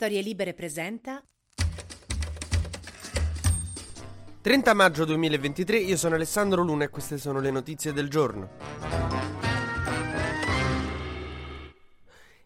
Storie Libere presenta 30 maggio 2023, io sono Alessandro Luna e queste sono le notizie del giorno.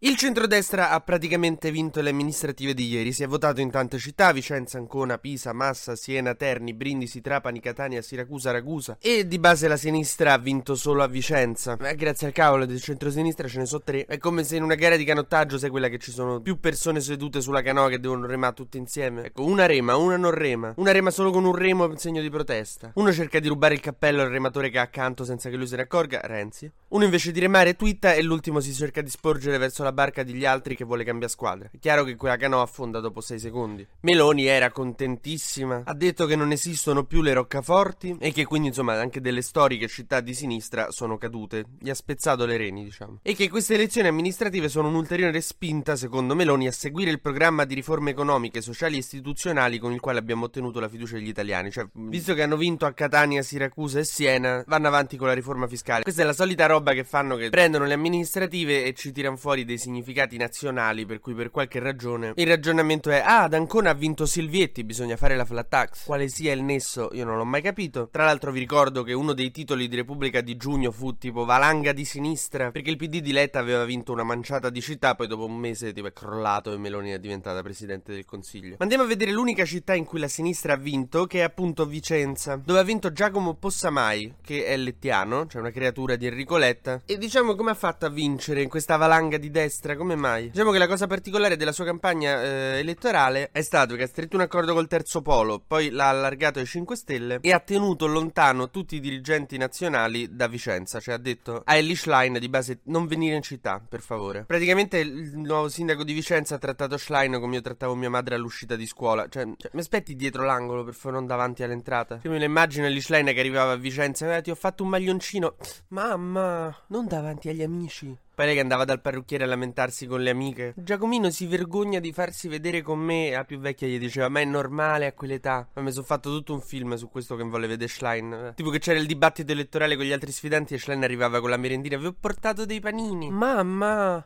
Il centrodestra ha praticamente vinto le amministrative di ieri, si è votato in tante città, Vicenza, Ancona, Pisa, Massa, Siena, Terni, Brindisi, Trapani, Catania, Siracusa, Ragusa e di base la sinistra ha vinto solo a Vicenza. Ma grazie al cavolo del centrosinistra ce ne sono tre. È come se in una gara di canottaggio sai quella che ci sono più persone sedute sulla canoa che devono remare tutte insieme. Ecco, una rema, una non rema, una rema solo con un remo in segno di protesta. Uno cerca di rubare il cappello al rematore che ha accanto senza che lui se ne accorga, Renzi. Uno invece di remare twitta e l'ultimo si cerca di sporgere verso la la barca degli altri che vuole cambiare squadra. È chiaro che quella canoa affonda dopo 6 secondi. Meloni era contentissima. Ha detto che non esistono più le roccaforti e che quindi, insomma, anche delle storiche città di sinistra sono cadute. Gli ha spezzato le reni, diciamo. E che queste elezioni amministrative sono un'ulteriore spinta, secondo Meloni, a seguire il programma di riforme economiche, sociali e istituzionali con il quale abbiamo ottenuto la fiducia degli italiani. Cioè, visto che hanno vinto a Catania, Siracusa e Siena, vanno avanti con la riforma fiscale. Questa è la solita roba che fanno che prendono le amministrative e ci tirano fuori dei significati nazionali per cui per qualche ragione il ragionamento è ah ad Ancona ha vinto Silvietti bisogna fare la flat tax quale sia il nesso io non l'ho mai capito. Tra l'altro vi ricordo che uno dei titoli di Repubblica di giugno fu tipo valanga di sinistra perché il PD di Letta aveva vinto una manciata di città poi dopo un mese tipo è crollato e Meloni è diventata presidente del consiglio. Ma andiamo a vedere l'unica città in cui la sinistra ha vinto che è appunto Vicenza dove ha vinto Giacomo Possamai che è lettiano cioè una creatura di Enrico Letta. E diciamo come ha fatto a vincere in questa valanga di destra destra, come mai? Diciamo che la cosa particolare della sua campagna eh, elettorale è stato che ha stretto un accordo col terzo polo, poi l'ha allargato ai 5 Stelle e ha tenuto lontano tutti i dirigenti nazionali da Vicenza, cioè ha detto a Ellie Schlein di base non venire in città, per favore. Praticamente il nuovo sindaco di Vicenza ha trattato Schlein come io trattavo mia madre all'uscita di scuola, cioè, cioè mi aspetti dietro l'angolo per favore, non davanti all'entrata. Io me lo immagino Ellie Schlein che arrivava a Vicenza, eh, ti ho fatto un maglioncino, mamma, non davanti agli amici. Lei che andava dal parrucchiere a lamentarsi con le amiche. Giacomino si vergogna di farsi vedere con me. La più vecchia gli diceva: Ma è normale a quell'età. Ma mi sono fatto tutto un film su questo che vuole vedere Schlein. Tipo che c'era il dibattito elettorale con gli altri sfidanti e Schlein arrivava con la merendina. Vi ho portato dei panini. Mamma.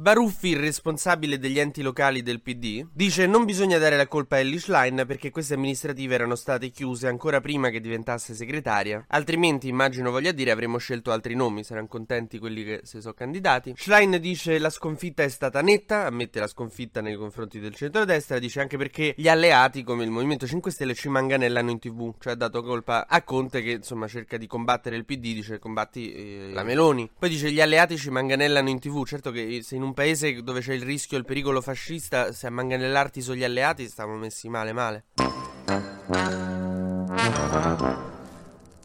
Baruffi, il responsabile degli enti locali del PD, dice non bisogna dare la colpa a Ellie Schlein perché queste amministrative erano state chiuse ancora prima che diventasse segretaria, altrimenti immagino voglia dire avremmo scelto altri nomi, saranno contenti quelli che si sono candidati. Schlein dice la sconfitta è stata netta, ammette la sconfitta nei confronti del centrodestra, dice anche perché gli alleati come il Movimento 5 Stelle ci manganellano in tv, cioè ha dato colpa a Conte che insomma cerca di combattere il PD, dice combatti eh, la Meloni. Poi dice gli alleati ci manganellano in tv, certo che se in un paese dove c'è il rischio e il pericolo fascista, se a manganellarti sugli alleati stiamo messi male male.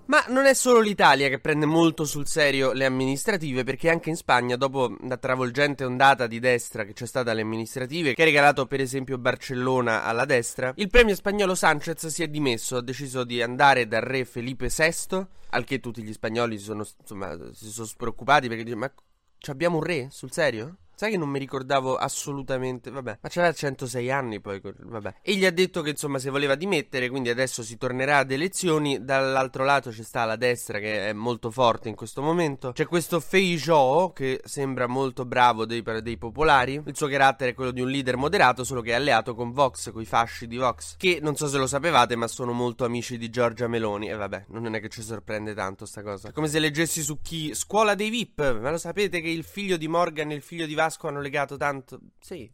Ma non è solo l'Italia che prende molto sul serio le amministrative, perché anche in Spagna, dopo la travolgente ondata di destra che c'è stata alle amministrative, che ha regalato per esempio Barcellona alla destra, il premio spagnolo Sanchez si è dimesso, ha deciso di andare dal re Felipe VI, al che tutti gli spagnoli si sono, insomma, si sono preoccupati perché dicono, ma abbiamo un re? Sul serio? Sai che non mi ricordavo assolutamente. Vabbè, ma c'aveva 106 anni poi. Vabbè. E gli ha detto che insomma si voleva dimettere, quindi adesso si tornerà ad elezioni. Dall'altro lato c'è sta la destra che è molto forte in questo momento. C'è questo Feijó che sembra molto bravo dei, dei popolari. Il suo carattere è quello di un leader moderato, solo che è alleato con Vox, con i fasci di Vox. Che non so se lo sapevate, ma sono molto amici di Giorgia Meloni. E vabbè, non è che ci sorprende tanto sta cosa. È come se leggessi su chi. Scuola dei VIP. Ma lo sapete che il figlio di Morgan e il figlio di Vasco Vasco hanno legato tanto. Sì.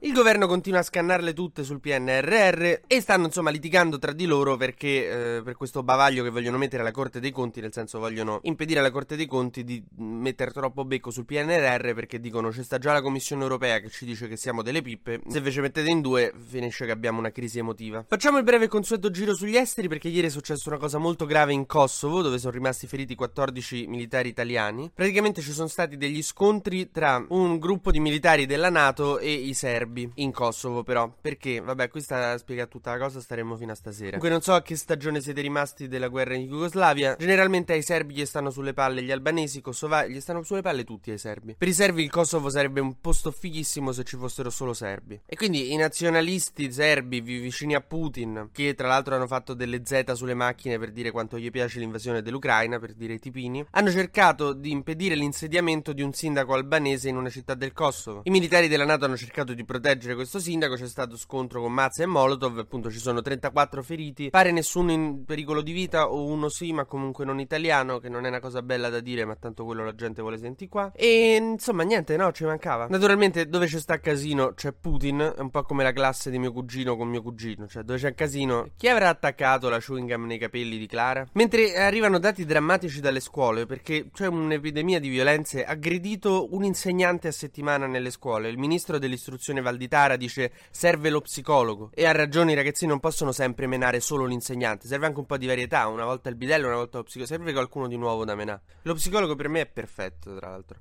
Il governo continua a scannarle tutte sul PNRR e stanno insomma litigando tra di loro perché eh, per questo bavaglio che vogliono mettere alla Corte dei Conti, nel senso vogliono impedire alla Corte dei Conti di mettere troppo becco sul PNRR perché dicono c'è sta già la Commissione Europea che ci dice che siamo delle pippe, se invece mettete in due finisce che abbiamo una crisi emotiva. Facciamo il breve e consueto giro sugli esteri perché ieri è successa una cosa molto grave in Kosovo dove sono rimasti feriti 14 militari italiani. Praticamente ci sono stati degli scontri tra un gruppo di militari della Nato e i serbi serbi in Kosovo però, perché vabbè questa spiega tutta la cosa, staremo fino a stasera. Comunque non so a che stagione siete rimasti della guerra in Jugoslavia, generalmente ai serbi gli stanno sulle palle gli albanesi, i kosovari, gli stanno sulle palle tutti ai serbi. Per i serbi il Kosovo sarebbe un posto fighissimo se ci fossero solo serbi. E quindi i nazionalisti serbi vicini a Putin, che tra l'altro hanno fatto delle Z sulle macchine per dire quanto gli piace l'invasione dell'Ucraina, per dire i tipini, hanno cercato di impedire l'insediamento di un sindaco albanese in una città del Kosovo. I militari della Nato hanno cercato di proteggere questo sindaco, c'è stato scontro con mazze e molotov, appunto ci sono 34 feriti, pare nessuno in pericolo di vita o uno sì, ma comunque non italiano, che non è una cosa bella da dire, ma tanto quello la gente vuole sentire qua. E insomma, niente, no, ci mancava. Naturalmente dove c'è sta casino c'è Putin, è un po' come la classe di mio cugino con mio cugino, cioè dove c'è casino, chi avrà attaccato la chewing gum nei capelli di Clara? Mentre arrivano dati drammatici dalle scuole, perché c'è un'epidemia di violenze, aggredito un insegnante a settimana nelle scuole, il ministro dell'istruzione Valditara dice serve lo psicologo e ha ragione i ragazzi non possono sempre menare solo l'insegnante, serve anche un po' di varietà, una volta il bidello, una volta lo psicologo, serve qualcuno di nuovo da menare. Lo psicologo per me è perfetto, tra l'altro.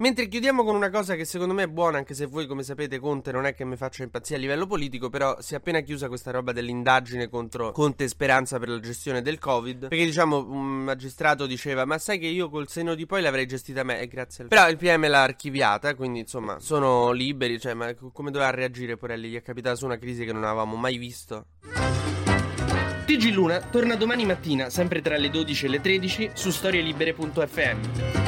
Mentre chiudiamo con una cosa che secondo me è buona, anche se voi come sapete Conte non è che mi faccia impazzire a livello politico, però si è appena chiusa questa roba dell'indagine contro Conte e Speranza per la gestione del Covid, perché diciamo un magistrato diceva "Ma sai che io col seno di poi l'avrei gestita me" e grazie al... Però il PM l'ha archiviata, quindi insomma, sono liberi, cioè ma come doveva reagire Porelli? Gli è capitata su una crisi che non avevamo mai visto. TG Luna torna domani mattina, sempre tra le 12 e le 13, su storielibere.fm.